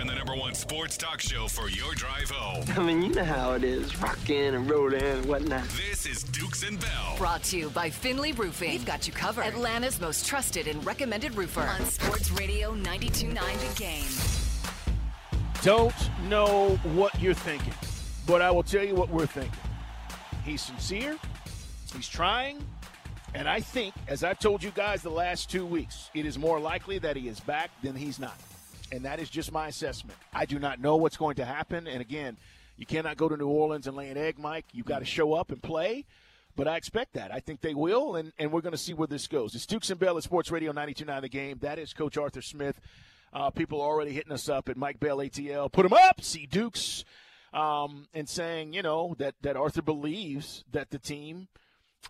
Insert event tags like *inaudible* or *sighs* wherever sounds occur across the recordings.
on the number one sports talk show for your drive home. I mean, you know how it is, rocking and rolling and whatnot. This is Dukes and Bell. Brought to you by Finley Roofing. We've got you covered. Atlanta's most trusted and recommended roofer on Sports Radio 92.9 The Game. Don't know what you're thinking, but I will tell you what we're thinking. He's sincere, he's trying, and I think, as I've told you guys the last two weeks, it is more likely that he is back than he's not. And that is just my assessment. I do not know what's going to happen. And again, you cannot go to New Orleans and lay an egg, Mike. You've got to show up and play. But I expect that. I think they will, and, and we're going to see where this goes. It's Dukes and Bell at Sports Radio 92.9 The Game. That is Coach Arthur Smith. Uh, people are already hitting us up at Mike Bell ATL. Put him up, see Dukes, um, and saying, you know, that, that Arthur believes that the team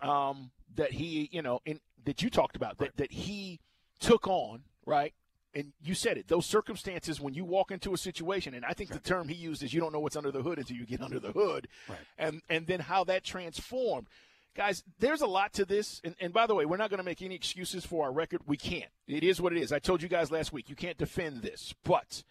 um, that he, you know, in, that you talked about, that, that he took on, right? And you said it those circumstances when you walk into a situation and i think right. the term he used is you don't know what's under the hood until you get under the hood. Right. and and then how that transformed. Guys there's a lot to this and, and by the way we're not going to make any excuses for our record. We can't. It is what it is. I told you guys last week you can't defend this but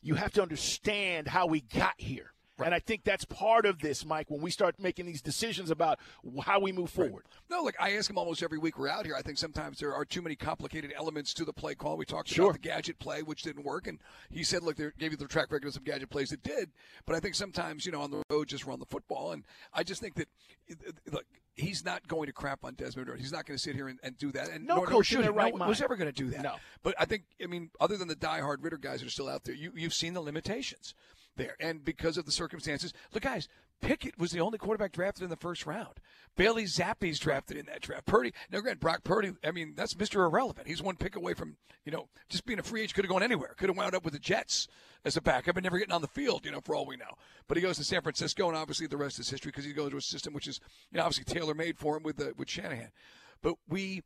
you have to understand how we got here Right. And I think that's part of this, Mike, when we start making these decisions about how we move forward. Right. No, look, I ask him almost every week we're out here. I think sometimes there are too many complicated elements to the play call. We talked sure. about the gadget play, which didn't work. And he said, look, they gave you the track record of some gadget plays that did. But I think sometimes, you know, on the road, just run the football. And I just think that, look, he's not going to crap on Desmond Ridder. He's not going to sit here and, and do that. And no nor, coach should he. Right no, was ever going to do that. No. But I think, I mean, other than the diehard Ridder guys that are still out there, you, you've seen the limitations there. And because of the circumstances, look, guys, Pickett was the only quarterback drafted in the first round. Bailey Zappe's drafted in that draft. Purdy, now granted, Brock Purdy, I mean, that's Mr. Irrelevant. He's one pick away from, you know, just being a free agent. Could have gone anywhere. Could have wound up with the Jets as a backup and never getting on the field, you know, for all we know. But he goes to San Francisco, and obviously the rest is history because he goes to a system which is, you know, obviously tailor made for him with the, with Shanahan. But we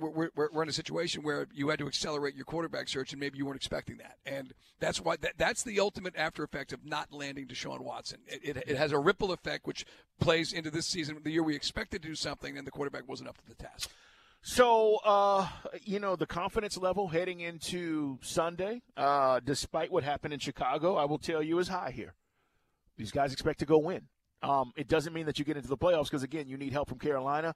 we're, we're, we're in a situation where you had to accelerate your quarterback search, and maybe you weren't expecting that. And that's why that, that's the ultimate after effect of not landing Deshaun Watson. It, it, it, has a ripple effect, which plays into this season, the year we expected to do something, and the quarterback wasn't up to the task. So, uh, you know, the confidence level heading into Sunday, uh, despite what happened in Chicago, I will tell you is high here. These guys expect to go win. Um, it doesn't mean that you get into the playoffs because, again, you need help from Carolina.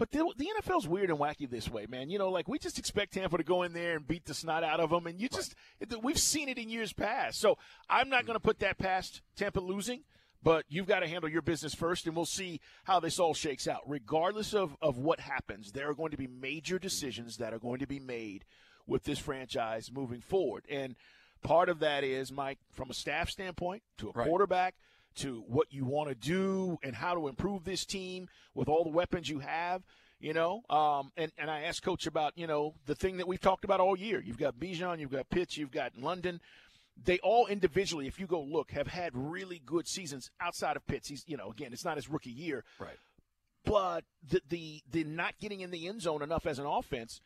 But the, the NFL's weird and wacky this way, man. You know, like we just expect Tampa to go in there and beat the snot out of them, and you just right. we've seen it in years past. So I'm not mm-hmm. going to put that past Tampa losing, but you've got to handle your business first, and we'll see how this all shakes out. Regardless of of what happens, there are going to be major decisions that are going to be made with this franchise moving forward, and part of that is Mike, from a staff standpoint, to a right. quarterback to what you want to do and how to improve this team with all the weapons you have. You know, um, and and I asked Coach about you know the thing that we've talked about all year. You've got Bijan, you've got Pitts, you've got London. They all individually, if you go look, have had really good seasons outside of Pitts. He's you know again, it's not his rookie year, right? But the the the not getting in the end zone enough as an offense,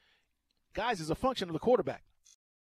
guys, is a function of the quarterback.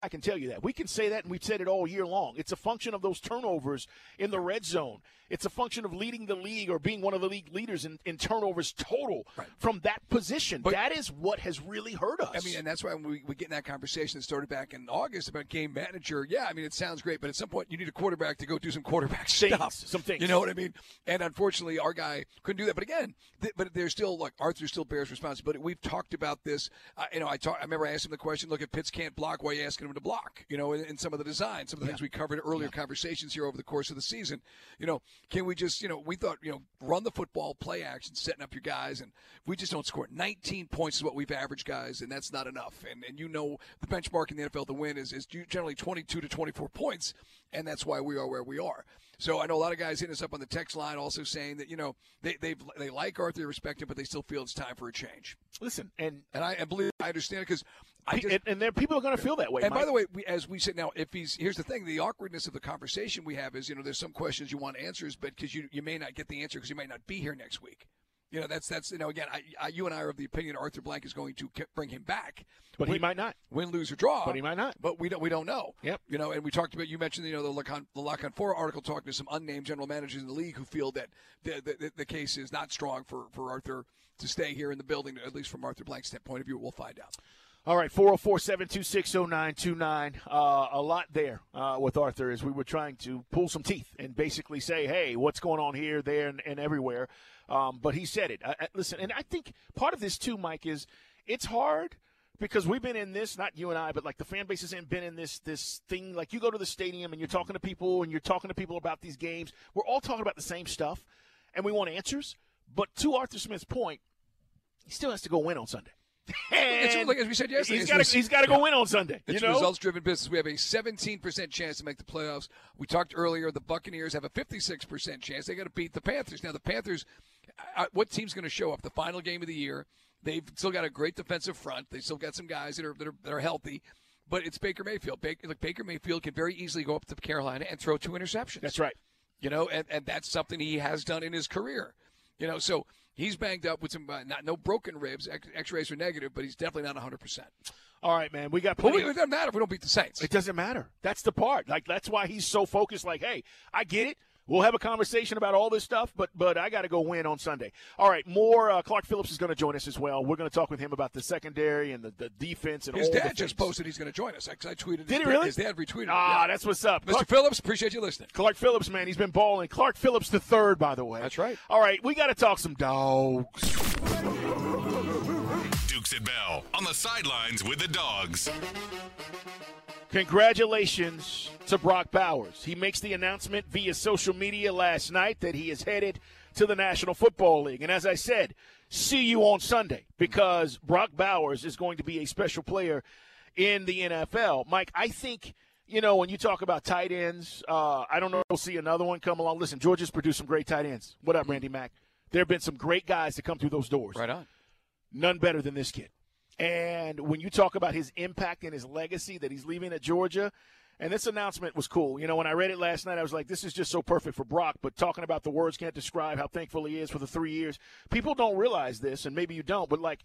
I can tell you that. We can say that, and we've said it all year long. It's a function of those turnovers in the red zone. It's a function of leading the league or being one of the league leaders in, in turnovers total right. from that position. But, that is what has really hurt us. I mean, and that's why we, we get in that conversation that started back in August about game manager. Yeah, I mean, it sounds great, but at some point you need a quarterback to go do some quarterback things, stuff. Some things. You know what I mean? And unfortunately, our guy couldn't do that. But again, th- but there's still, like, Arthur still bears responsibility. We've talked about this. Uh, you know, I, talk, I remember I asked him the question, look, if Pitts can't block, why are you asking him to block? You know, in, in some of the design, some of the yeah. things we covered earlier yeah. conversations here over the course of the season. You know, can we just, you know, we thought, you know, run the football, play action, setting up your guys, and we just don't score. 19 points is what we've averaged, guys, and that's not enough. And and you know the benchmark in the NFL to win is, is generally 22 to 24 points, and that's why we are where we are. So I know a lot of guys hitting us up on the text line also saying that, you know, they they they like Arthur, they respect him, but they still feel it's time for a change. Listen, and and I, I believe I understand because I just, and, and there people are going to feel that way. And Mike. by the way, we, as we said now, if he's here's the thing: the awkwardness of the conversation we have is, you know, there's some questions you want answers, but because you you may not get the answer because you might not be here next week. You know, that's that's you know again, I, I, you and I are of the opinion Arthur Blank is going to bring him back, but win, he might not win, lose or draw. But he might not. But we don't we don't know. Yep. You know, and we talked about you mentioned you know the lock on the lock on four article talking to some unnamed general managers in the league who feel that the the, the case is not strong for for Arthur to stay here in the building, at least from Arthur Blank's point of view. We'll find out. All right, 404 726 0929. Uh, A lot there uh, with Arthur as we were trying to pull some teeth and basically say, hey, what's going on here, there, and, and everywhere. Um, but he said it. Listen, and I think part of this too, Mike, is it's hard because we've been in this, not you and I, but like the fan base has been in this this thing. Like you go to the stadium and you're talking to people and you're talking to people about these games. We're all talking about the same stuff, and we want answers. But to Arthur Smith's point, he still has to go win on Sunday. It's like as we said yesterday. he's got to he's got to go win on Sunday. It's you know, results-driven business. We have a 17% chance to make the playoffs. We talked earlier. The Buccaneers have a 56% chance. They got to beat the Panthers. Now the Panthers, uh, what team's going to show up? The final game of the year. They've still got a great defensive front. They still got some guys that are that are, that are healthy. But it's Baker Mayfield. Baker, look, Baker Mayfield can very easily go up to Carolina and throw two interceptions. that's right. You know, and, and that's something he has done in his career. You know, so he's banged up with some uh, not no broken ribs. X- X-rays are negative, but he's definitely not 100. percent All right, man. We got plenty. we, it doesn't matter if we don't beat the Saints. It doesn't matter. That's the part. Like that's why he's so focused. Like, hey, I get it. We'll have a conversation about all this stuff, but but I got to go win on Sunday. All right, more. Uh, Clark Phillips is going to join us as well. We're going to talk with him about the secondary and the, the defense and His all the dad things. just posted he's going to join us. Because I tweeted. Did he his, really? His dad retweeted. Ah. Yeah. that's what's up, Mr. Clark, Phillips, appreciate you listening. Clark Phillips, man, he's been balling. Clark Phillips the third, by the way. That's right. All right, we got to talk some dogs. Dukes and Bell on the sidelines with the dogs. Congratulations to Brock Bowers. He makes the announcement via social media last night that he is headed to the National Football League. And as I said, see you on Sunday because Brock Bowers is going to be a special player in the NFL. Mike, I think. You know, when you talk about tight ends, uh, I don't know if we'll see another one come along. Listen, Georgia's produced some great tight ends. What up, Randy Mack? There have been some great guys to come through those doors Right on. none better than this kid. And when you talk about his impact and his legacy that he's leaving at Georgia, and this announcement was cool. You know, when I read it last night, I was like, this is just so perfect for Brock. But talking about the words can't describe how thankful he is for the three years. People don't realize this, and maybe you don't, but like,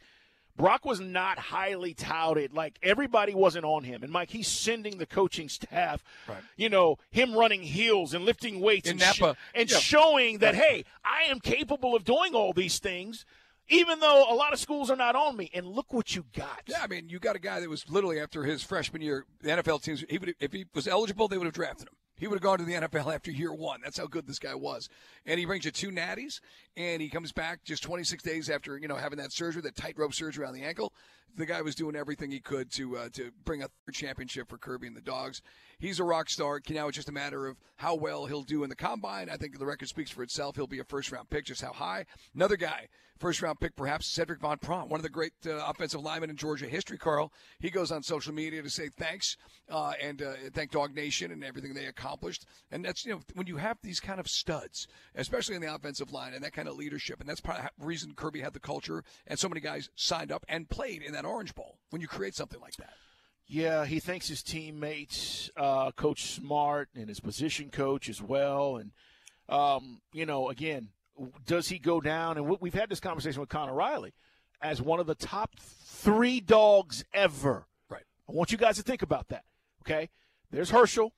Brock was not highly touted. Like everybody wasn't on him. And Mike, he's sending the coaching staff, Right. you know, him running heels and lifting weights In and, sh- and Yeah. showing that, hey, I am capable of doing all these things, even though a lot of schools are not on me. And look what you got. Yeah, I mean, you got a guy that was literally after his freshman year, the NFL teams. He would, if he was eligible, they would have drafted him. He would have gone to the NFL after year one. That's how good this guy was. And he brings you two natties, and he comes back just 26 days after you know having that surgery, that tightrope surgery on the ankle. The guy was doing everything he could to uh, to bring a third championship for Kirby and the Dogs. He's a rock star. Now it's just a matter of how well he'll do in the combine. I think the record speaks for itself. He'll be a first round pick. Just how high? Another guy, first round pick, perhaps Sedrick Van Pran, one of the great uh, offensive linemen in Georgia history. Carl, he goes on social media to say thanks uh, and uh, thank Dog Nation and everything they accomplished. And that's you know when you have these kind of studs, especially in the offensive line, and that kind of leadership, and that's probably the reason Kirby had the culture and so many guys signed up and played in that Orange Bowl. When you create something like that. Yeah, he thanks his teammates, uh, Coach Smart, and his position coach as well. And, um, you know, again, does he go down? And we- we've had this conversation with Connor Riley as one of the top three dogs ever. Right. I want you guys to think about that. Okay? There's Herschel.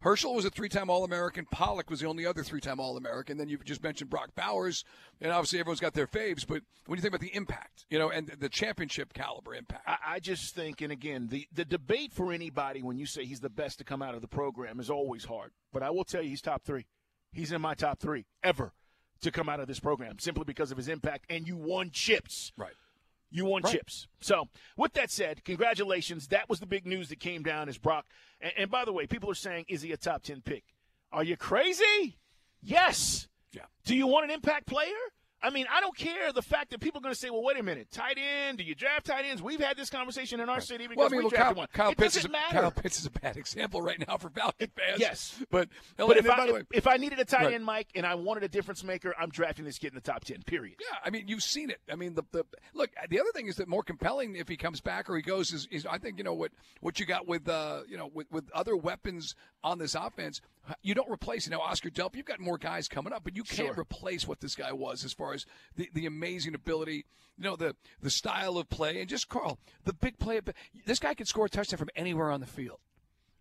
Herschel was a three-time All-American. Pollack was the only other three-time All-American. Then you've just mentioned Brock Bowers, and obviously everyone's got their faves. But when you think about the impact, you know, and the championship caliber impact, I, I just think, and again, the, the debate for anybody when you say he's the best to come out of the program is always hard. But I will tell you, he's top three. He's in my top three ever to come out of this program simply because of his impact. And you won chips. right? You won Right. chips. So, with that said, congratulations. That was the big news that came down as Brock. And, and by the way, people are saying, is he a top 10 pick? Are you crazy? Yes. Yeah. Do you want an impact player? I mean, I don't care the fact that people are going to say, well, wait a minute, tight end, do you draft tight ends? We've had this conversation in our city because Well, I mean, we look, drafted Kyle, one. Kyle it Pitts is doesn't a, matter. Kyle Pitts is a bad *laughs* example right now for Falcon fans. yes. but but if I, way, if I needed a tight Right. end, Mike, and I wanted a difference maker, I'm drafting this kid in the top 10, period. Yeah, I mean, you've seen it. I mean, the, the look. The other thing is that more compelling if he comes back or he goes is, is I think you know what what you got with uh you know with, with other weapons on this offense. You don't replace you know Oscar Delp. You've got more guys coming up, but you can't Sure. replace what this guy was as far as the, the amazing ability, you know, the the style of play, and just Carl, the big play. This guy can score a touchdown from anywhere on the field.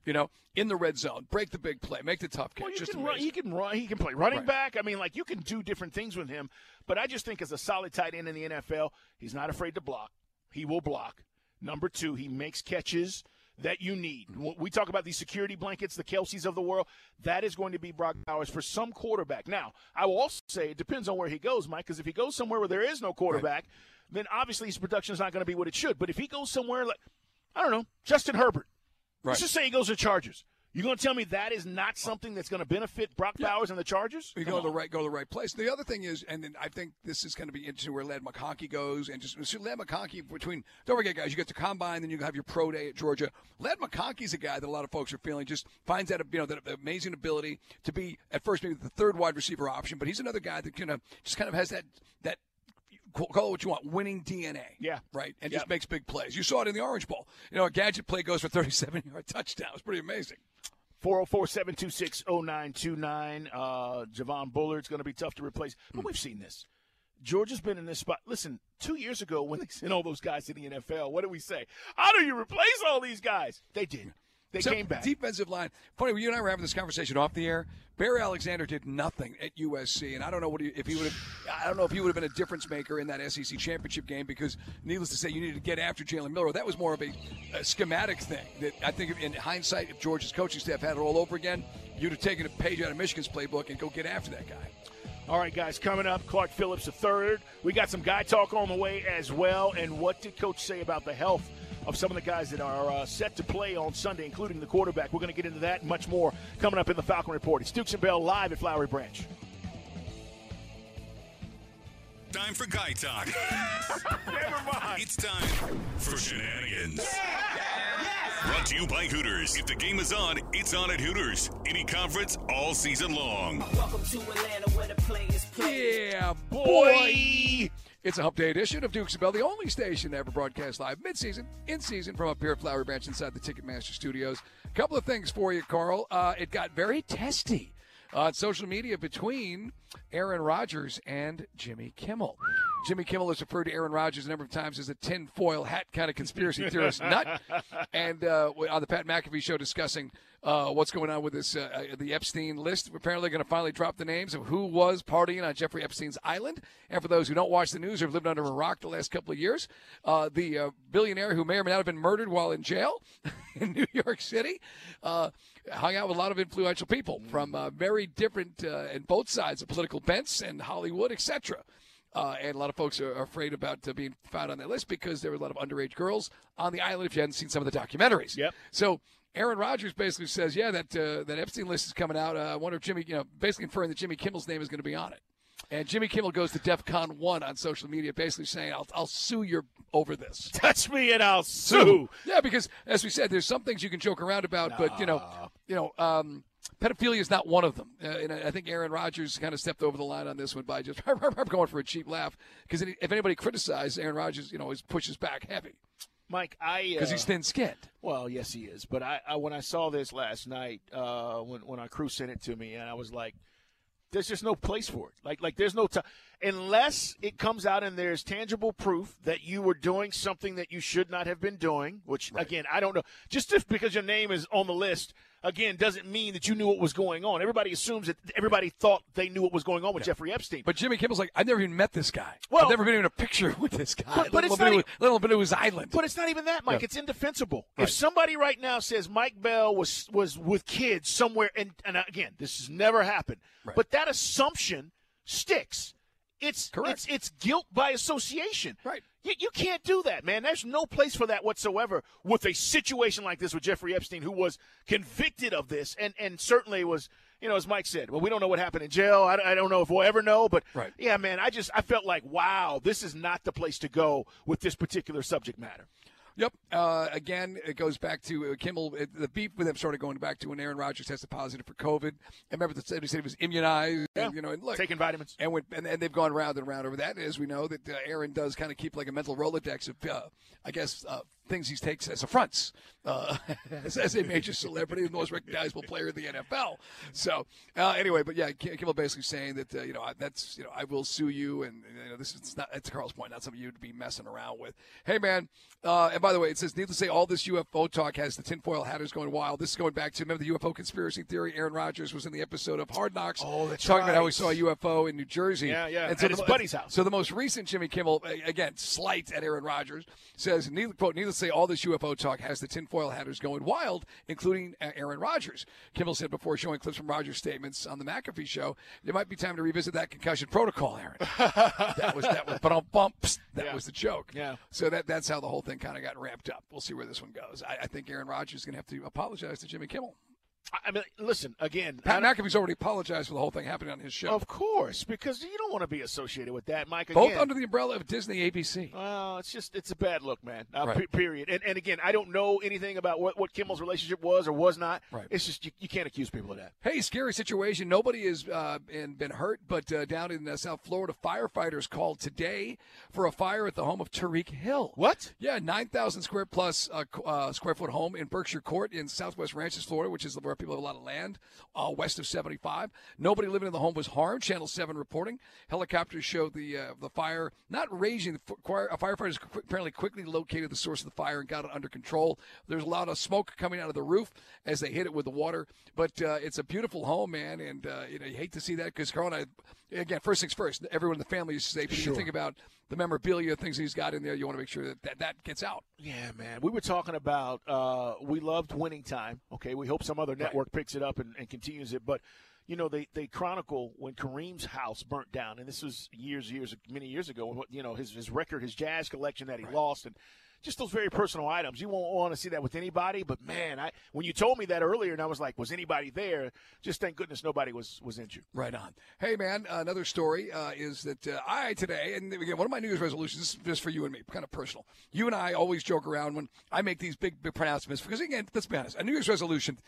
You know, in the red zone, break the big play, make the tough catch. Well, you can run, he can run. He can play running Right. back. I mean, like you can do different things with him. But I just think as a solid tight end in the NFL, he's not afraid to block. He will block. Number two, he makes catches that you need. We talk about these security blankets, the Kelseys of the world. That is going to be Brock Bowers for some quarterback. Now, I will also say it depends on where he goes, Mike, because if he goes somewhere where there is no quarterback, then obviously his production is not going to be what it should. But if he goes somewhere like, I don't know, Justin Herbert, let's just say he goes to Chargers. You going to tell me that is not something that's going to benefit Brock Bowers and the Chargers? You Come go to the right, go to the right place. The other thing is, and then I think this is going to be interesting where Ladd McConkey goes, and just so Ladd McConkey between. Don't forget, guys, you get the combine, then you have your pro day at Georgia. Ladd McConkey's a guy that a lot of folks are feeling just finds that you know that amazing ability to be at first maybe the third wide receiver option, but he's another guy that kind of just kind of has that that. Call it what you want, winning DNA. Yeah. Right. And Yep. just makes big plays. You saw it in the Orange Bowl. You know, a gadget play goes for 37 *laughs* yard touchdown. It's pretty amazing. 404 726 0929. Uh, Javon Bullard's going to be tough to replace. But we've seen this. Georgia's been in this spot. Listen, two years ago when they sent all those guys to the NFL, what did we say? How do you replace all these guys? They did. They So, came back. Defensive line. Funny, you and I were having this conversation off the air. Bear Alexander did nothing at USC, and I don't know what he, if he would have. I don't know if he would have been a difference maker in that SEC championship game because, needless to say, you needed to get after Jalen Milroe. That was more of a, a schematic thing. That I think, in hindsight, if Georgia's coaching staff had it all over again, you'd have taken a page out of Michigan's playbook and go get after that guy. All right, guys, coming up, Clark Phillips the third. We got some guy talk on the way as well. And what did Coach say about the health of some of the guys that are uh, set to play on Sunday, including the quarterback? We're going to get into that and much more coming up in the Falcon Report. It's Dukes and Bell live at Flowery Branch. Time for Guy Talk. *laughs* Never mind. It's time for shenanigans. Brought to you by Hooters. If the game is on, it's on at Hooters. Any conference all season long. Welcome to Atlanta where the players play. Yeah, boy. It's a hump day edition of Dukes and Bell, the only station to ever broadcast live mid-season, in season from up here at Flowery Branch inside the Ticketmaster studios. A couple of things for you, Carl. Uh, it got very testy on social media between Aaron Rodgers and Jimmy Kimmel. Jimmy Kimmel has referred to Aaron Rodgers a number of times as a tinfoil hat kind of conspiracy theorist nut. *laughs* And uh, on the Pat McAfee show discussing uh, what's going on with this uh, uh, the Epstein list. We're apparently going to finally drop the names of who was partying on Jeffrey Epstein's island. And for those who don't watch the news or have lived under a rock the last couple of years, uh, the uh, billionaire who may or may not have been murdered while in jail *laughs* in New York City uh, hung out with a lot of influential people from uh, very different uh, and both sides of political bents and Hollywood, etc. Uh, and a lot of folks are afraid about uh, being found on that list because there were a lot of underage girls on the island. If you hadn't seen some of the documentaries, Yep. So Aaron Rodgers basically says, "Yeah, that uh, that Epstein list is coming out. Uh, I wonder if Jimmy, you know, basically inferring that Jimmy Kimmel's name is going to be on it." And Jimmy Kimmel goes to DEFCON one on social media, basically saying, "I'll I'll sue you over this." *laughs* Touch me and I'll sue. Yeah, because as we said, there's some things you can joke around about, but you know, you know, um, pedophilia is not one of them. Uh, and I think Aaron Rodgers kind of stepped over the line on this one by just *laughs* going for a cheap laugh. Because if anybody criticizes Aaron Rodgers, you know, he pushes back heavy Mike, I because uh, he's thin-skinned. Well, yes, he is. But I, I when I saw this last night, uh, when when our crew sent it to me, and I was like, "There's just no place for it. Like like there's no time unless it comes out and there's tangible proof that you were doing something that you should not have been doing. Which again, I don't know. Just if, because your name is on the list. Again, doesn't mean that you knew what was going on. Everybody assumes that everybody thought they knew what was going on with Jeffrey Epstein. But Jimmy Kimmel's like, I've never even met this guy. Well- I've never been in a picture with this guy. But- but it's not let alone been to his island. But it's not even that, Mike. Yeah. It's indefensible. Right. If somebody right now says Mike Bell was was with kids somewhere, and and again, this has never happened, Right. but that assumption sticks. It's Correct. it's it's guilt by association. Right. You, you can't do that, man. There's no place for that whatsoever with a situation like this with Jeffrey Epstein, who was convicted of this, and and certainly was. You know, as Mike said, well, we don't know what happened in jail. I, I don't know if we'll ever know, but Right. yeah, man, I just I felt like, wow, this is not the place to go with this particular subject matter. Yep. Uh, again, it goes back to uh, Kimmel. It, the beef with him started going back to when Aaron Rodgers tested positive for COVID. I remember that he said he was immunized. Yeah. And, you know, and look, Taking vitamins. and, when, and and they've gone round and round over that. As we know, that uh, Aaron does kind of keep like a mental rolodex of, uh, I guess, uh, things he takes as affronts uh, *laughs* as, as a major celebrity, the most recognizable player in the NFL. So uh, anyway, but yeah, Kim- Kimmel basically saying that uh, you know I- that's you know I will sue you, and you know, this is not. It's Carl's point, not something you'd be messing around with. Hey man, uh, and by the way, it says needless to say, all this UFO talk has the tinfoil hatters going wild. This is going back to remember the UFO conspiracy theory. Aaron Rodgers was in the episode of Hard Knocks. Oh, that's talking about how he saw a UFO in New Jersey. Yeah, yeah, And at his buddy's house. So the most recent Jimmy Kimmel, again, slight at Aaron Rodgers, says, needless, quote, needless say all this UFO talk has the tinfoil hatters going wild, including uh, Aaron Rodgers. Kimmel said before showing clips from Rodgers' statements on the McAfee show, it might be time to revisit that concussion protocol, Aaron. *laughs* that was that was but on bumps. That Yeah. was the joke. Yeah. So that that's how the whole thing kind of got ramped up. We'll see where this one goes. I, I think Aaron Rodgers is going to have to apologize to Jimmy Kimmel. I mean, listen again. Pat McAfee's already apologized for the whole thing happening on his show. Of course, because you don't want to be associated with that, Mike. Both under the umbrella of Disney ABC. Well, it's just it's a bad look, man. Uh, Right. pe- period. And, and again, I don't know anything about what, what Kimmel's relationship was or was not. Right. It's just you, you can't accuse people of that. Hey, scary situation. Nobody has uh, been, been hurt, but uh, down in uh, South Florida, firefighters called today for a fire at the home of Tyreek Hill. What? Yeah, 9,000 square plus uh, uh, square foot home in Berkshire Court in Southwest Ranches, Florida, which is where people have a lot of land, uh, west of 75. Nobody living in the home was harmed. Channel 7 reporting. Helicopters showed the uh, the fire not raging. The f- choir- uh, firefighters qu- apparently quickly located the source of the fire and got it under control. There's a lot of smoke coming out of the roof as they hit it with the water, but uh, it's a beautiful home, man, and uh, you know you hate to see that because Carl and I, again, first things first, everyone in the family is safe. Sure. you think about the memorabilia, things he's got in there, you want to make sure that that, that gets out. Yeah, man. We were talking about uh, we loved winning time. Okay, we hope some other network picks it up and, and continues it. But you know, they they chronicle when Kareem's house burnt down, and this was years, years, many years ago. and what- You know, his his record, his jazz collection that he lost, and just those very personal items. You won't want to see that with anybody. But man, I when you told me that earlier, and I was like, was anybody there? Just thank goodness nobody was was injured. Right on. Hey, man, another story uh, is that uh, I today, and again, one of my New Year's resolutions this is just for you and me, kind of personal. You and I always joke around when I make these big, big pronouncements because, again, let's be honest, a New Year's resolution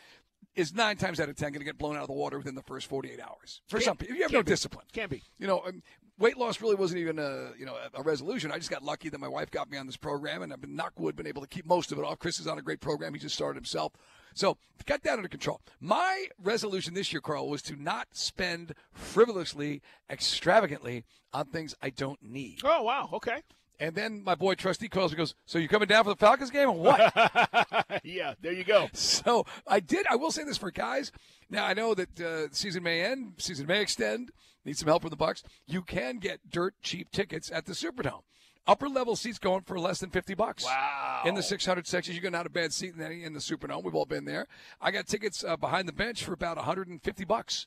is nine times out of ten going to get blown out of the water within the first 48 hours. For Can't- some people, you have no be. discipline. Can't be. You know, um, weight loss really wasn't even a you know a, resolution. I just got lucky that my wife got me on this program, and I've been knock wood, been able to keep most of it off. Chris is on a great program; he just started himself, so got that under control. My resolution this year, Carl, was to not spend frivolously, extravagantly on things I don't need. Oh wow, okay. And then my boy Trustee calls me, and goes, "So you coming down for the Falcons game or what?" *laughs* yeah, there you go. So I did. I will say this for guys. Now I know that uh, season may end, season may extend. Need some help from the Bucks. You can get dirt cheap tickets at the Superdome. Upper level seats going for less than fifty bucks. Wow. In the 600 sections, you get not a bad seat in any in the Superdome. We've all been there. I got tickets uh, behind the bench for about 150 bucks.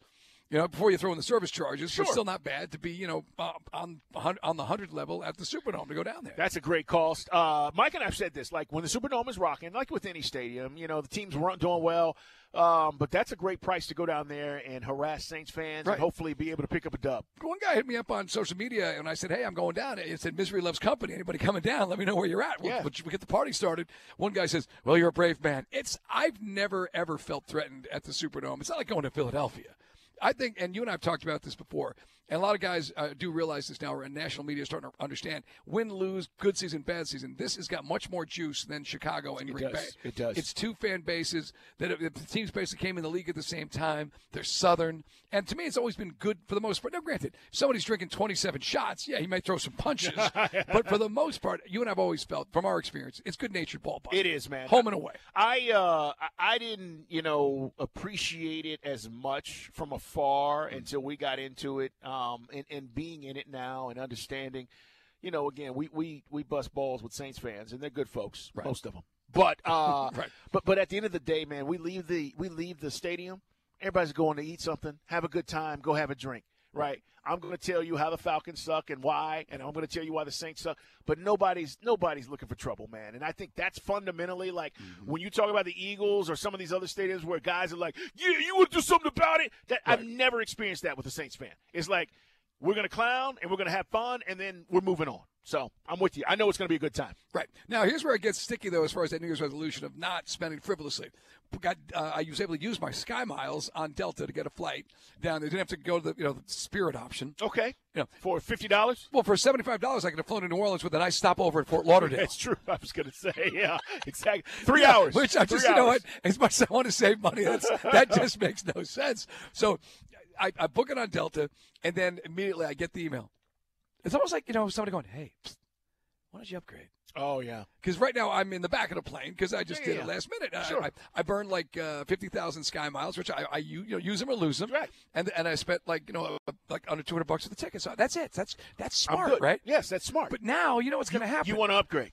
You know, before you throw in the service charges, Sure. but still not bad to be, you know, uh, on on the hundred level at the Superdome to go down there. That's a great cost. Uh, Mike and I've said this: like when the Superdome is rocking, like with any stadium, you know the teams weren't doing well, um, but that's a great price to go down there and harass Saints fans Right. and hopefully be able to pick up a dub. one guy hit me up on social media and I said, Hey, I'm going down. It said, Misery loves company. Anybody coming down? Let me know where you're at. We'll, Yeah. we'll get the party started. One guy says, Well, you're a brave man. It's, I've never, ever felt threatened at the Superdome. It's not like going to Philadelphia. I think, and you and I have talked about this before, and a lot of guys uh, do realize this now, and national media is starting to understand win, lose, good season, bad season. This has got much more juice than Chicago and It Green does. Bay. It does. It's two fan bases that the teams basically came in the league at the same time. They're Southern, and to me, it's always been good for the most part. Now, granted, if somebody's drinking 27 shots, yeah, he may throw some punches, *laughs* but for the most part, you and I've always felt, from our experience, it's good natured ball. It is, man. home and away. I uh, I- didn't, you know, appreciate it as much from afar until we got into it, um, and, and being in it now and understanding. You know, again, we we we bust balls with Saints fans, and they're good folks, Right. most of them. But *laughs* uh, Right. but but at the end of the day, man, we leave the we leave the stadium. Everybody's going to eat something, have a good time, go have a drink. Right. I'm going to tell you how the Falcons suck and why, and I'm going to tell you why the Saints suck. But nobody's nobody's looking for trouble, man. And I think that's fundamentally like mm-hmm. when you talk about the Eagles or some of these other stadiums where guys are like, "Yeah, you want to do something about it." That I've never experienced that with a Saints fan. It's like we're going to clown and we're going to have fun, and then we're moving on. So I'm with you. I know it's going to be a good time. Right. Now, here's where it gets sticky, though, as far as that New Year's resolution of not spending frivolously. Got, uh, I was able to use my Sky Miles on Delta to get a flight down They Didn't have to go to the, you know, the Spirit option. Okay. Yeah. For fifty dollars. Well, for $75, I could have flown to New Orleans with a nice stopover at Fort Lauderdale. That's true. I was going to say, *laughs* yeah, exactly. Three Yeah, hours. Which I just, Three you know what? As much as I want to save money, that's, that just *laughs* makes no sense. So I, I book it on Delta, and then immediately I get the email. It's almost like, you know, somebody going, hey, psst, why don't you upgrade? Oh yeah. Because right now I'm in the back of the plane because I just Yeah, did yeah, it last minute. I- Sure. I, I burned like uh, fifty thousand sky miles, which I you know, use them or lose them. Right. And and I spent like you know uh, like under two hundred bucks for the ticket. So that's it. That's that's smart, right? Yes, that's smart. But now you know what's going to happen. you want to upgrade?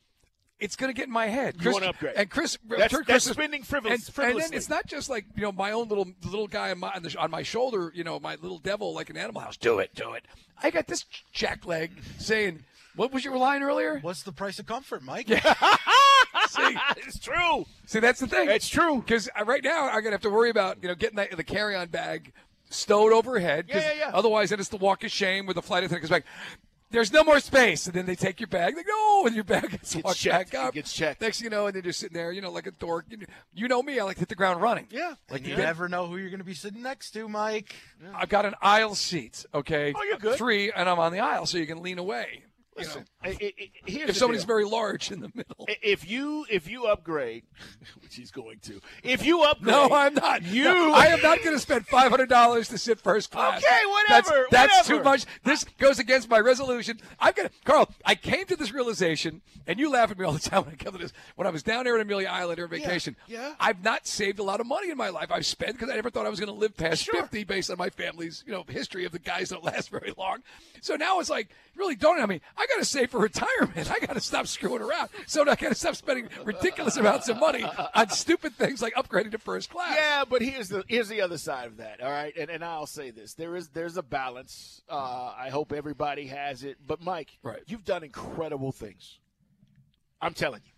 It's going to get in my head. You wanna upgrade. And Chris, uh, That's- turn that's Chris- spending frivolous- And, and then it's not just like you know my own little little guy on my on, the, on my shoulder. You know my little devil like an Animal House. Do it, do it. I got this jack leg saying, "What was your line earlier?" What's the price of comfort, Mike? *laughs* See, it's true. See, that's the thing. It's true. Because uh, right now I'm gonna have to worry about you know getting the, the carry-on bag stowed overhead. Yeah, yeah, yeah. Otherwise, then it's the walk of shame where the flight attendant comes back. There's no more space, and then they take your bag. Like no, oh, and your bag gets, Gets walked checked. back up. It gets checked. Next, thing you know, and then you're sitting there, you know, like a dork. You know, me, I like to hit the ground running. Yeah. Like you never know who you're going to be sitting next to, Mike. I've got an aisle seat. Okay. Oh, you're good. Three, and I'm on the aisle, so you can lean away. You know, I- I- I- if somebody's deal. very large in the middle. If you if you upgrade, *laughs* which he's going to, if you upgrade, No, I'm not. You, No, I am not going to spend five hundred dollars to sit first class. Okay, That's, whatever, that's whatever. too much. This goes against my resolution. I'm gonna, Carl. I came to this realization, and you laugh at me all the *laughs* time when I come to this. When I was down there in Amelia Island on vacation, yeah. I've not saved a lot of money in my life. I've spent because I never thought I was going to live past Sure. fifty, based on my family's, you know, history of the guys that last *laughs* very long. So now it's like really don't. I mean, I got to save for retirement. I got to stop screwing around. So I got to stop spending ridiculous amounts of money on stupid things like upgrading to first class. Yeah, but here's the here's the other side of that. All right, and and I'll say this: there is there's a balance. Uh, I hope everybody has it. But Mike, Right. you've done incredible things. I'm telling you,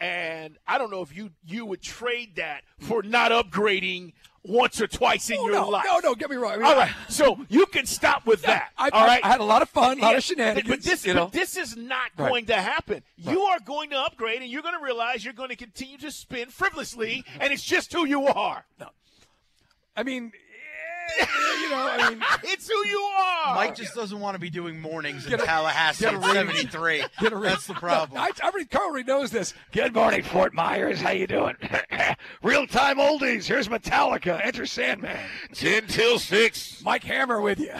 and I don't know if you you would trade that for not upgrading once or twice in Oh, your no, life. no, no, get me wrong. I mean, All right, so you can stop with that. I, all right, I had a lot of fun, a lot Yeah, of shenanigans. But this, you know? but this is not Right. going to happen. You are going to upgrade, and you're going to realize you're going to continue to spin frivolously, and it's just who you are. No. I mean, *laughs* you know, I mean, It's who you are. Mike just doesn't want to be doing mornings in a- Tallahassee get at ring. 73. get a ring. That's the problem. No, I, I already, Carl already knows this. Good morning, Fort Myers. How you doing? *laughs* Real time oldies. Here's Metallica. Enter Sandman. 10 till 6. Mike Hammer with you.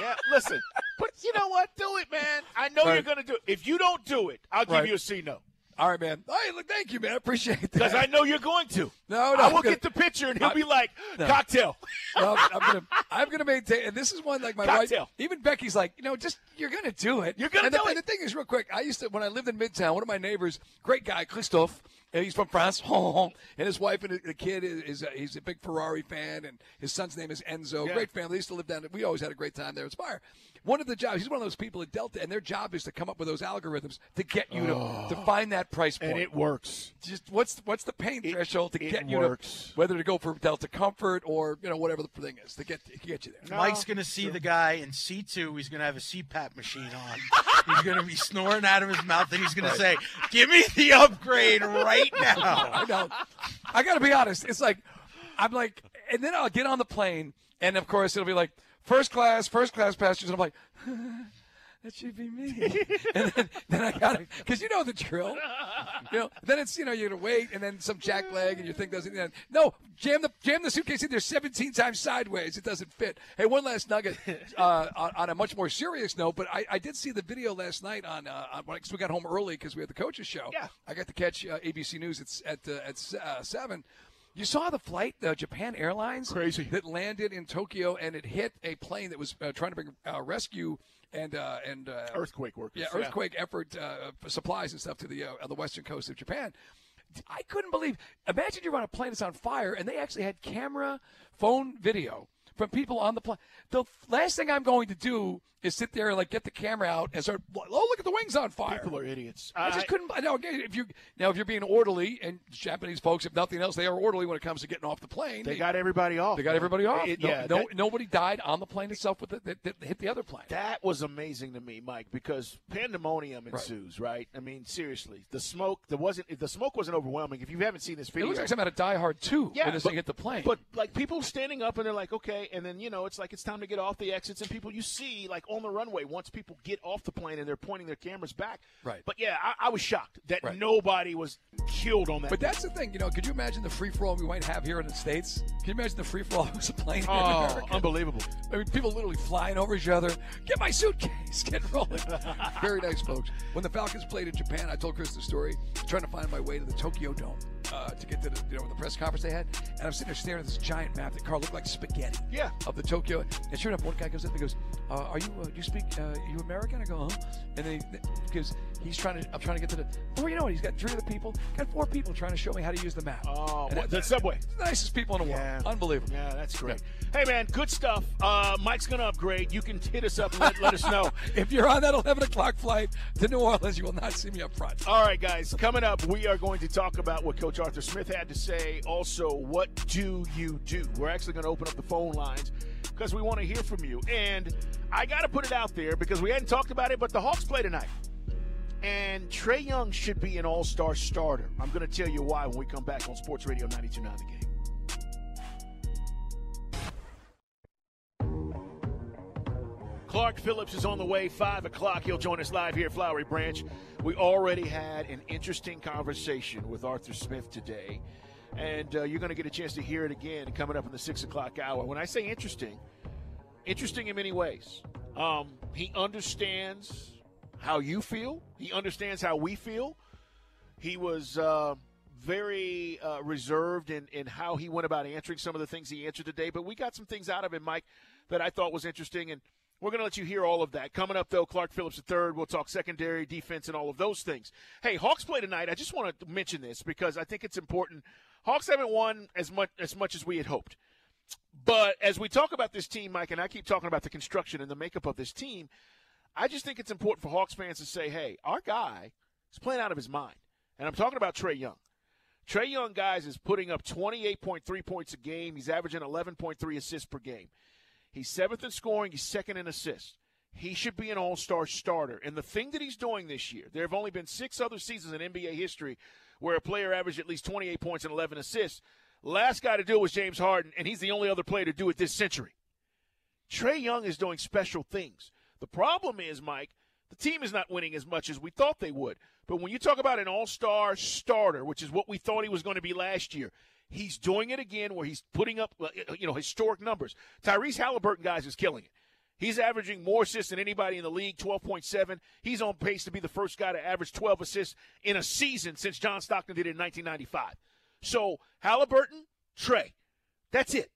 Yeah, listen. *laughs* But you know what? Do it, man. I know Right. you're going to do it. If you don't do it, I'll give Right. you a C no. All right, man. Hey, look, thank you, man. I appreciate that. Because I know you're going to. No, no, I will gonna- get the picture, and he'll I- be like, No. cocktail. *laughs* No, I'm gonna, I'm gonna maintain, and this is one like my Cocktail. wife. Even Becky's like, you know, just you're gonna do it. You're gonna and the, do and the thing is, real quick, I used to when I lived in Midtown. One of my neighbors, great guy, Christophe. And He's from France, and his wife and the kid is, is a, he's a big Ferrari fan, and his son's name is Enzo. Yeah. Great family. They used to live down. there. We always had a great time there. at Spire. One of the jobs, he's one of those people at Delta, and their job is to come up with those algorithms to get you to, oh. to find that price point. And it works. just what's what's the pain It- threshold to it get you works. to whether to go for Delta Comfort or you know whatever the thing is to get to get you there. Mike's going to see the guy in C2. He's going to have a CPAP machine on. he's going to be snoring out of his mouth, and he's going to say, Give me the upgrade right *laughs* now. I know. I got to be honest. It's like I'm like, and then I'll get on the plane, and of course it'll be like first class, first class passengers. And I'm like, *laughs* that should be me. *laughs* and then, then I got to, because you know the drill. You know, then it's you know you're gonna wait, and then some jack leg, and your thing doesn't. You know, no, jam the jam the suitcase in there 17 times sideways. It doesn't fit. Hey, one last nugget uh, on, on a much more serious note, but I, I did see the video last night on. Uh, on because we got home early because we had the coaches show. Yeah. I got to catch uh, ABC News at at uh, at uh, seven. You saw the flight, the Japan Airlines, Crazy. that landed in Tokyo, and it hit a plane that was uh, trying to bring uh, rescue and uh, and uh, Earthquake workers. yeah, earthquake effort uh, supplies and stuff to the uh, the western coast of Japan. I couldn't believe. Imagine you're on a plane that's on fire, and they actually had camera, phone video from people on the plane. The last thing I'm going to do is sit there and like get the camera out and start. Oh, look at the wings on fire. People are idiots. I just couldn't. Now, again, if you now if you're being orderly, and Japanese folks, if nothing else, they are orderly when it comes to getting off the plane. They got everybody off. they got man. everybody off. It- no, yeah, no, that- nobody died on the plane itself with the, that, that hit the other plane. That was amazing to me, Mike, because pandemonium ensues, right? I mean, seriously, the smoke. There wasn't. The smoke wasn't overwhelming. If you haven't seen this video, it video, looks like something out of Die Hard 2 yeah, when this but, thing hit the plane. But like people standing up and they're like, okay, and then you know it's like it's time to get off the exits, and people you see like on the runway once people get off the plane and they're pointing their cameras back. Right. But yeah, I, I was shocked that Right. nobody was killed on that. But that's the thing, you know. Could you imagine the free for all we might have here in the states? Can you imagine the free for all was *laughs* a plane? oh, America? unbelievable. I mean, people literally flying over each other. Get my suitcase. *laughs* Get rolling. Very nice, folks. When the Falcons played in Japan, I told Chris the story. Trying to find my way to the Tokyo Dome uh, to get to the you know the press conference they had, and I'm sitting there staring at this giant map that car looked like spaghetti. Yeah. Of the Tokyo, and sure enough, one guy comes up and goes, uh, "Are you? Uh, do you speak? Uh, you American?" I go, "Huh?" And then because He's trying to. I'm trying to get to the. Before you know it, he's got three other people. Got four people trying to show me how to use the map. Oh, And what, that- the subway. nicest people in the Yeah. world. Unbelievable. Yeah, that's great. Hey, man, good stuff. Uh, Mike's going to upgrade. You can hit us up and let, let us know. *laughs* If you're on that 11 o'clock flight to New Orleans, you will not see me up front. All right, guys, coming up, we are going to talk about what Coach Arthur Smith had to say. Also, what do you do? We're actually going to open up the phone lines because we want to hear from you. And I got to put it out there because we hadn't talked about it, but the Hawks play tonight. And Trae Young should be an all star starter. I'm going to tell you why when we come back on Sports Radio 929 The Game. Clark Phillips is on the way, 5 o'clock. He'll join us live here at Flowery Branch. We already had an interesting conversation with Arthur Smith today, and uh, you're going to get a chance to hear it again coming up in the 6 o'clock hour. When I say interesting, interesting in many ways. Um, he understands how you feel, he understands how we feel. He was uh, very uh, reserved in, in how he went about answering some of the things he answered today, but we got some things out of him, Mike, that I thought was interesting, and we're going to let you hear all of that. Coming up, though, Clark Phillips III. We'll talk secondary, defense, and all of those things. Hey, Hawks play tonight. I just want to mention this because I think it's important. Hawks haven't won as much as much as we had hoped. But as we talk about this team, Mike, and I keep talking about the construction and the makeup of this team, I just think it's important for Hawks fans to say, hey, our guy is playing out of his mind. And I'm talking about Trae Young. Trae Young, guys, is putting up 28.3 points a game. He's averaging 11.3 assists per game. He's seventh in scoring. He's second in assists. He should be an all star starter. And the thing that he's doing this year, there have only been six other seasons in NBA history where a player averaged at least 28 points and 11 assists. Last guy to do it was James Harden, and he's the only other player to do it this century. Trae Young is doing special things. The problem is, Mike, the team is not winning as much as we thought they would. But when you talk about an all star starter, which is what we thought he was going to be last year, he's doing it again where he's putting up uh, you know historic numbers. Tyrese Halliburton, guys, is killing it. He's averaging more assists than anybody in the league, 12.7. He's on pace to be the first guy to average 12 assists in a season since John Stockton did it in 1995. So Halliburton, Trae, that's it.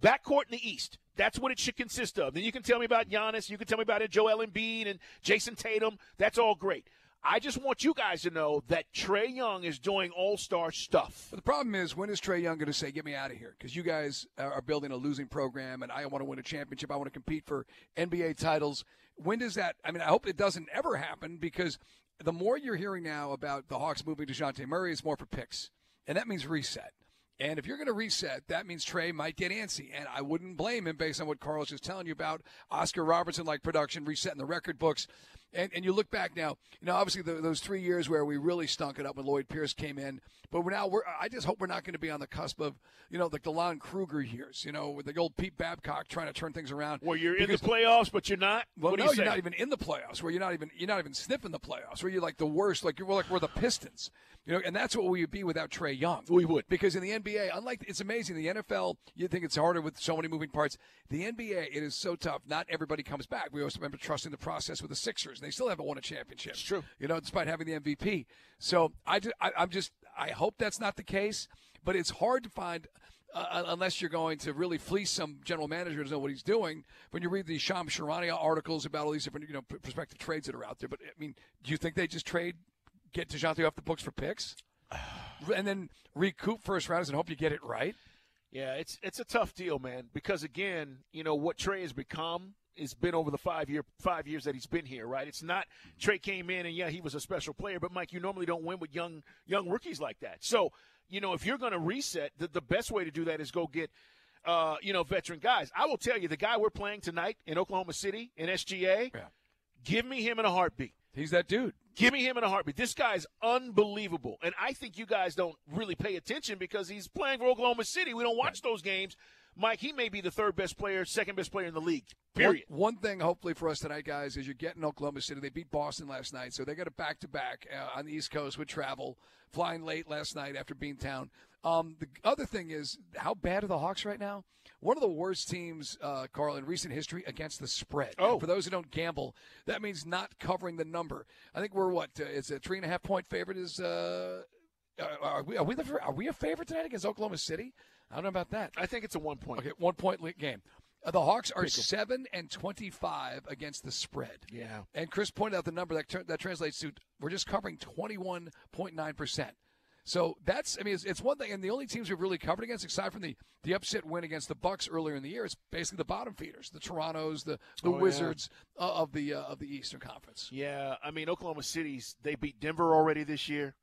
Backcourt in the East. That's what it should consist of. Then you can tell me about Giannis. You can tell me about it, Joel Embiid and Jayson Tatum. That's all great. I just want you guys to know that Trae Young is doing all star stuff. But the problem is, when is Trae Young going to say, "Get me out of here"? Because you guys are building a losing program, and I want to win a championship. I want to compete for NBA titles. When does that? I mean, I hope it doesn't ever happen because the more you're hearing now about the Hawks moving to Dejounte Murray, it's more for picks, and that means reset. And if you're going to reset, that means Trae might get antsy. And I wouldn't blame him based on what Carl's just telling you about Oscar Robertson like production, resetting the record books. And, and you look back now, you know, obviously the, those three years where we really stunk it up when Lloyd Pierce came in. But we're now, we're, I just hope we're not going to be on the cusp of, you know, the DeLon Kruger years, you know, with the old Pete Babcock trying to turn things around. Well, you're Because- in the playoffs, but you're not. well, what do no, you you're not even in the playoffs. Where you're not even you're not even sniffing the playoffs. Where you're like the worst. Like you're like we're the Pistons. You know, and that's what we would be without Trae Young. We would. because in the NBA, unlike it's amazing. The NFL, you think it's harder with so many moving parts. The NBA, it is so tough. Not everybody comes back. We always remember trusting the process with the Sixers. They still haven't won a championship. It's true. You know, despite having the MVP. So I, just, I I'm just I hope that's not the case. But it's hard to find uh, unless you're going to really fleece some general manager to know what he's doing. When you read the Shams Charania articles about all these different, you know, prospective trades that are out there. But I mean, do you think they just trade, get Dejounte off the books for picks, *sighs* and then recoup first rounds and hope you get it right? Yeah, it's it's a tough deal, man. Because again, you know what Trae has become has been over the five year five years that he's been here, right? It's not Trae came in and yeah, he was a special player, but Mike, you normally don't win with young young rookies like that. So, you know, if you're going to reset, the, the best way to do that is go get. Uh, you know, veteran guys. I will tell you, the guy we're playing tonight in Oklahoma City in SGA, Yeah. give me him in a heartbeat. He's that dude. Give me him in a heartbeat. This guy's unbelievable. And I think you guys don't really pay attention because he's playing for Oklahoma City. We don't watch those games. Mike, he may be the third best player, second best player in the league. Period. One, one thing, hopefully, for us tonight, guys, is you're getting Oklahoma City. They beat Boston last night, so they got a back to back on the East Coast with travel, flying late last night after Beantown. Um, the other thing is, how bad are the Hawks right now? One of the worst teams, uh, Carl, in recent history against the spread. Oh. And for those who don't gamble, that means not covering the number. I think we're what? Uh, it's a three and a half point favorite. Is uh, uh, are we are we the, are we a favorite tonight against Oklahoma City? I don't know about that. I think it's a one point. Okay, one point game. Uh, the Hawks are seven and twenty-five against the spread. Yeah. And Chris pointed out the number that that translates to we're just covering twenty-one point nine percent. So that's I mean it's, it's one thing, and the only teams we've really covered against, aside from the the upset win against the Bucks earlier in the year, it's basically the bottom feeders, the Torontos, the the Oh, yeah. Wizards uh, of the uh, of the Eastern Conference. Yeah, I mean Oklahoma City's they beat Denver already this year.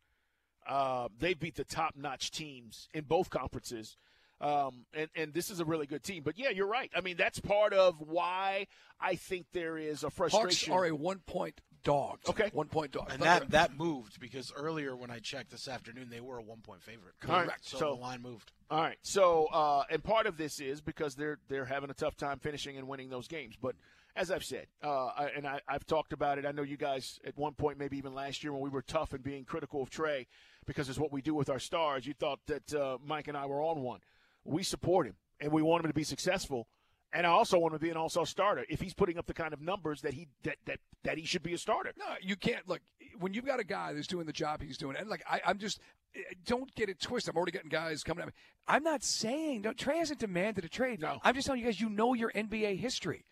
Uh, they beat the top-notch teams in both conferences, um, and and this is a really good team. But yeah, you're right. I mean that's part of why I think there is a frustration. Hawks frustration. are a one-point dog. Okay. one-point dog. And Thunder- that that moved because earlier when I checked this afternoon, they were a one point favorite. All right, So, so- the line moved. All right. So, uh, and part of this is because they're they're having a tough time finishing and winning those games. But as I've said, uh, I, and I, I've talked about it. I know you guys at one point, maybe even last year, when we were tough and being critical of Trae, because it's what we do with our stars. You thought that uh, Mike and I were on one. We support him, and we want him to be successful. And I also want him to be an all-star starter if he's putting up the kind of numbers that he that that, that he should be a starter. No, you can't look when you've got a guy that's doing the job he's doing, and like I, I'm just eh, don't get it twisted. I'm already getting guys coming at me. I'm not saying no, Trae hasn't demanded a trade. No. I'm just telling you guys, you know your NBA history.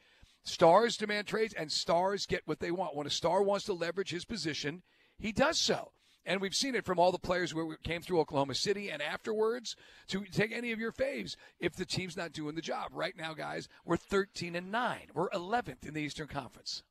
Stars demand trades, and stars get what they want. When a star wants to leverage his position, he does so. And we've seen it from all the players who came through Oklahoma City and afterwards to take any of your faves if the team's not doing the job. Right now, guys, we're 13 and 9. We're 11th in the Eastern Conference.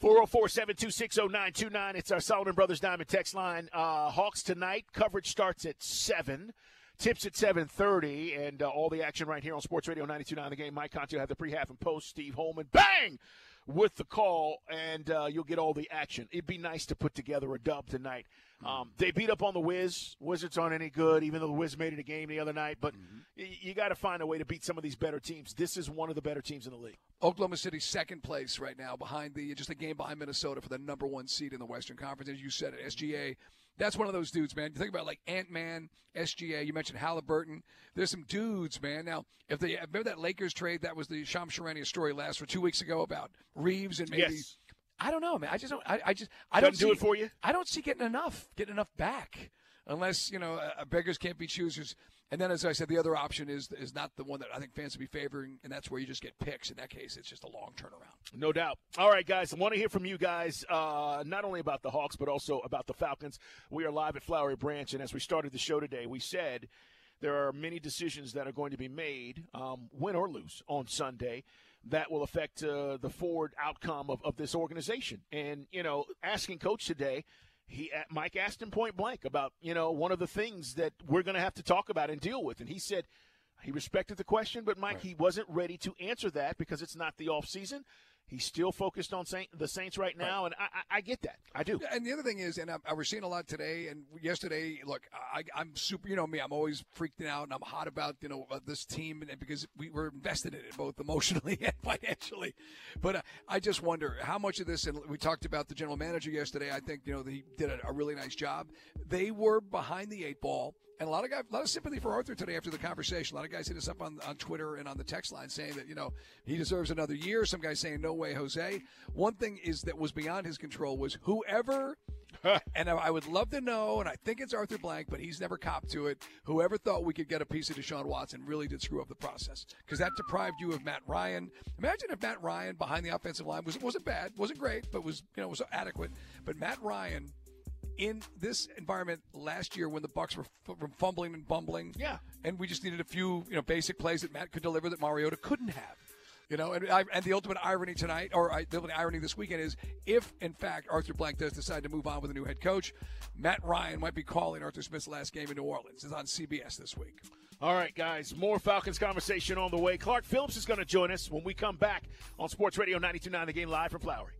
404 726 0929. It's our Solomon Brothers Diamond text line. Uh, Hawks tonight. Coverage starts at 7. Tips at 7.30. And uh, all the action right here on Sports Radio 92.9 The Game. Mike Conti have the pre-half and post. Steve Holman. Bang! With the call. And uh, you'll get all the action. It'd be nice to put together a dub tonight. Um, they beat up on the Wiz. Wizards aren't any good, even though the Wiz made it a game the other night. But y- you got to find a way to beat some of these better teams. This is one of the better teams in the league. Oklahoma City second place right now behind the just a game behind Minnesota for the number one seed in the Western Conference. As you said it, SGA. That's one of those dudes, man. You think about like Ant Man, SGA. You mentioned Halliburton. There's some dudes, man. Now, if they remember that Lakers trade, that was the Shams Charania story last for two weeks ago about Reaves and maybe. Yes. I don't know, man. I just don't. I, I just. I don't Doesn't do it for you? I don't see getting enough, getting enough back, unless you know, uh, beggars can't be choosers. And then, as I said, the other option is is not the one that I think fans would be favoring, and that's where you just get picks. In that case, it's just a long turnaround. No doubt. All right, guys. I want to hear from you guys, uh, not only about the Hawks, but also about the Falcons. We are live at Flowery Branch, and as we started the show today, we said there are many decisions that are going to be made, um, win or lose, on Sunday that will affect uh, the forward outcome of, of this organization. And, you know, asking coach today, he uh, Mike asked him point blank about, you know, one of the things that we're going to have to talk about and deal with. And he said, he respected the question, but Mike, he wasn't ready to answer that because it's not the off season. He's still focused on Saint, the Saints right now, and I, I, I get that. I do. And the other thing is, and I, I was seeing a lot today and yesterday. Look, I, I'm super. You know me. I'm always freaking out, and I'm hot about you know uh, this team, and because we were invested in it both emotionally *laughs* and financially. But uh, I just wonder how much of this. And we talked about the general manager yesterday. I think you know he did a, a really nice job. They were behind the eight ball. And a lot of guys, a lot of sympathy for Arthur today after the conversation. A lot of guys hit us up on, on Twitter and on the text line saying that you know he deserves another year. Some guys saying no way, Jose. One thing is that was beyond his control was whoever, *laughs* and I, would love to know, and I think it's Arthur Blank, but he's never copped to it. Whoever thought we could get a piece of Deshaun Watson really did screw up the process because that deprived you of Matt Ryan. Imagine if Matt Ryan behind the offensive line was wasn't bad, wasn't great, but was you know was adequate. But Matt Ryan in this environment last year when the Bucs were, f- were fumbling and bumbling. Yeah. and we just needed a few you know basic plays that Matt could deliver that Mariota couldn't have. You know, and, I, and the ultimate irony tonight, or I, the ultimate irony this weekend is if, in fact, Arthur Blank does decide to move on with a new head coach, Matt Ryan might be calling Arthur Smith's last game in New Orleans. It's on CBS this week. All right, guys. More Falcons conversation on the way. Clark Phillips is going to join us when we come back on Sports Radio 92.9 The Game live from Flowery.